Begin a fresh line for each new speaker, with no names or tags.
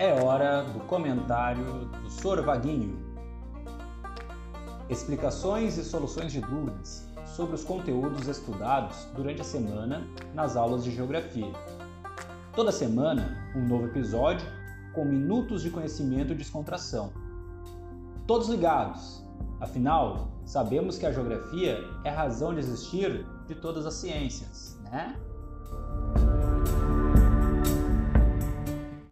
É hora do comentário do Sorvaguinho. Explicações e soluções de dúvidas sobre os conteúdos estudados durante a semana nas aulas de geografia. Toda semana, um novo episódio com minutos de conhecimento e descontração. Todos ligados! Afinal, sabemos que a geografia é a razão de existir de todas as ciências, né?